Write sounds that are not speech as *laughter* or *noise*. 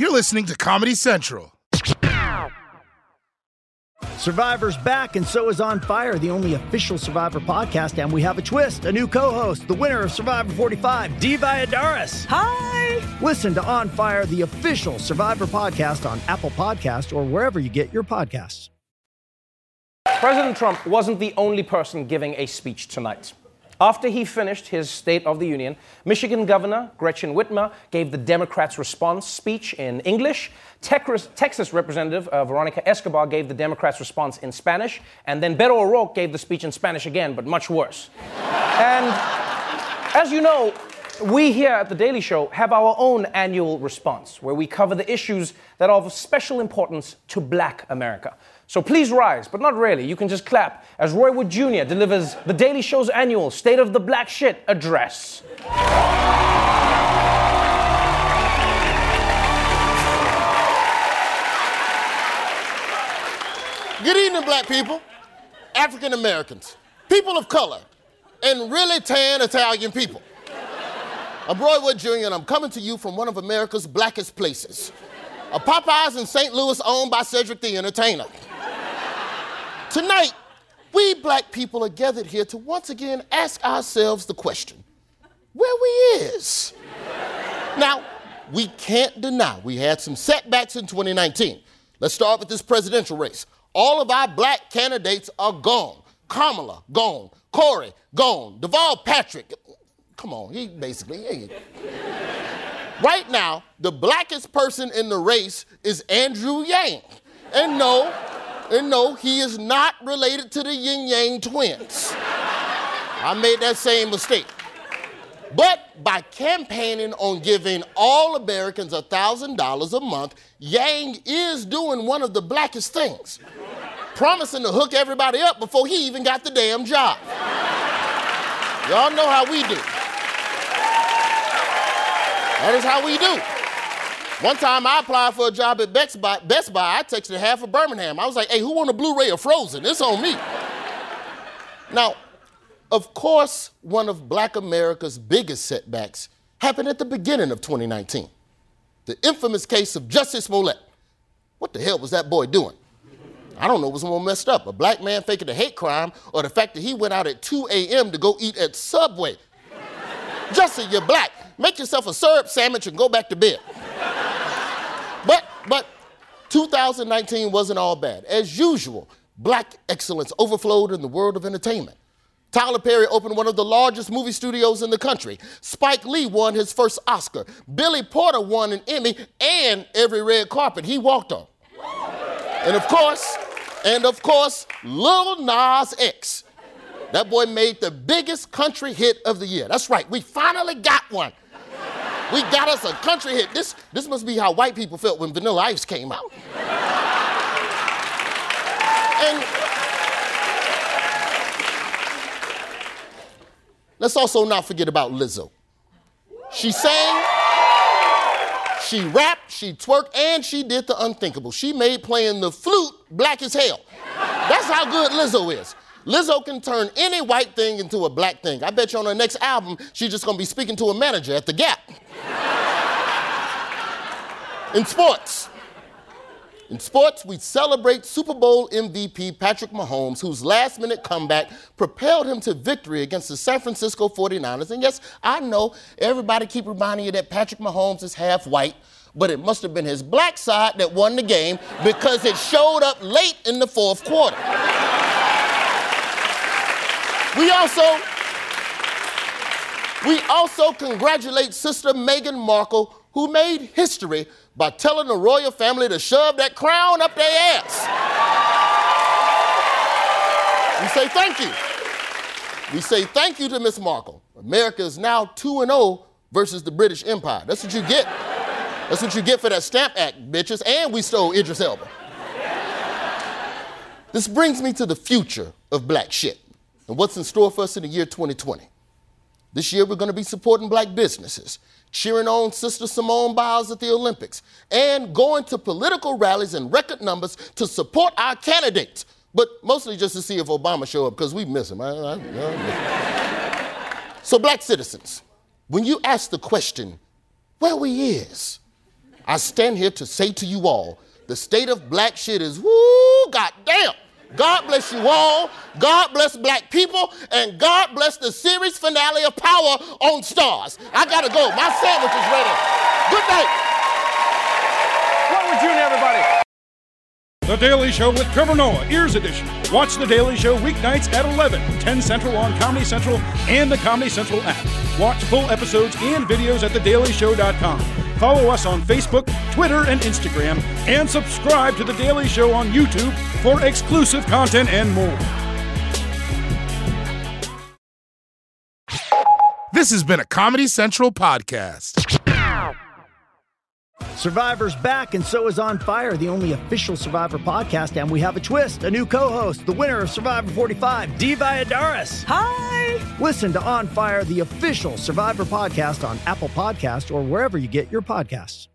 You're listening to Comedy Central. Survivor's back, and so is On Fire, the only official Survivor podcast. And we have a twist a new co host, the winner of Survivor 45, Dee Valladares. Hi! Listen to On Fire, the official Survivor podcast on Apple Podcast or wherever you get your podcasts. President Trump wasn't the only person giving a speech tonight. After he finished his State of the Union, Michigan Governor Gretchen Whitmer gave the Democrats' response speech in English. Texas Representative uh, Veronica Escobar gave the Democrats' response in Spanish. And then Beto O'Rourke gave the speech in Spanish again, but much worse. and as you know, we here at The Daily Show have our own annual response where we cover the issues that are of special importance to black America. So please rise, but not really. You can just clap as Roy Wood Jr. delivers The Daily Show's annual State of the Black Shit address. Good evening, black people, African Americans, people of color, and really tan Italian people. I'm Roy Wood Jr., and I'm coming to you from one of America's blackest places, a Popeyes in St. Louis owned by Cedric the Entertainer. Tonight, we black people are gathered here to once again ask ourselves the question where we is? now, we can't deny we had some setbacks in 2019. Let's start with this presidential race. All of our black candidates are gone. Kamala, gone. Cory, gone. Deval Patrick, come on, he basically. Right now, the blackest person in the race is Andrew Yang. And no, and no, he is not related to the Ying Yang Twins. I made that same mistake. But by campaigning on giving all Americans $1,000 a month, Yang is doing one of the blackest things promising to hook everybody up before he even got the damn job. Y'all know how we do. That is how we do. One time I applied for a job at Best Buy, Best Buy, I texted half of Birmingham. I was like, hey, who want a Blu-ray of Frozen? It's on me. now, of course, one of black America's biggest setbacks happened at the beginning of 2019. The infamous case of Jussie Smollett. What the hell was that boy doing? I don't know what's more messed up, a black man faking a hate crime or the fact that he went out at 2 a.m. to go eat at Subway. Jussie, you're black. Make yourself a syrup sandwich and go back to bed. But, but 2019 wasn't all bad. As usual, black excellence overflowed in the world of entertainment. Tyler Perry opened one of the largest movie studios in the country. Spike Lee won his first Oscar. Billy Porter won an Emmy and every red carpet he walked on. And of course, and of course, Lil Nas X. That boy made the biggest country hit of the year. That's right, we finally got one. We got us a country hit. This, this must be how white people felt when Vanilla Ice came out. and let's also not forget about Lizzo. She sang, she rapped, she twerked, and she did the unthinkable. She made playing the flute black as hell. That's how good Lizzo is. Lizzo can turn any white thing into a black thing. I bet you on her next album, she's just gonna be speaking to a manager at the Gap. *laughs* In sports, in sports, we celebrate Super Bowl MVP Patrick Mahomes, whose last minute comeback propelled him to victory against the San Francisco 49ers. And yes, I know everybody keep reminding you that Patrick Mahomes is half white, but it must have been his black side that won the game because it showed up late in the fourth quarter. We also we also congratulate Sister Meghan Markle, who made history by telling the royal family to shove that crown up their ass. we say thank you. We say thank you to Miss Markle. America is now 2 0 versus the British Empire. That's what you get. That's what you get for that Stamp Act, bitches. And we stole Idris Elba. This brings me to the future of black shit and what's in store for us in the year 2020. This year, we're going to be supporting black businesses, cheering on Sister Simone Biles at the Olympics, and going to political rallies in record numbers to support our candidates, but mostly just to see if Obama show up because we miss him. I, I, I so, black citizens, when you ask the question, where we is, I stand here to say to you all, the state of black shit is woo, goddamn. God bless you all. God bless black people. And God bless the series finale of Power on Starz. I gotta go. My sandwich is ready. Good night. What would you everybody? The Daily Show with Trevor Noah, Ears Edition. Watch The Daily Show weeknights at 11, 10 Central on Comedy Central and the Comedy Central app. Watch full episodes and videos at thedailyshow.com. Follow us on Facebook, Twitter, and Instagram, and subscribe to The Daily Show on YouTube for exclusive content and more. This has been a Comedy Central podcast. Survivor's back, and so is On Fire, the only official Survivor podcast. And we have a twist a new co host, the winner of Survivor 45, Dee Valladares. Hi. Listen to On Fire, the official Survivor podcast on Apple Podcast or wherever you get your podcasts.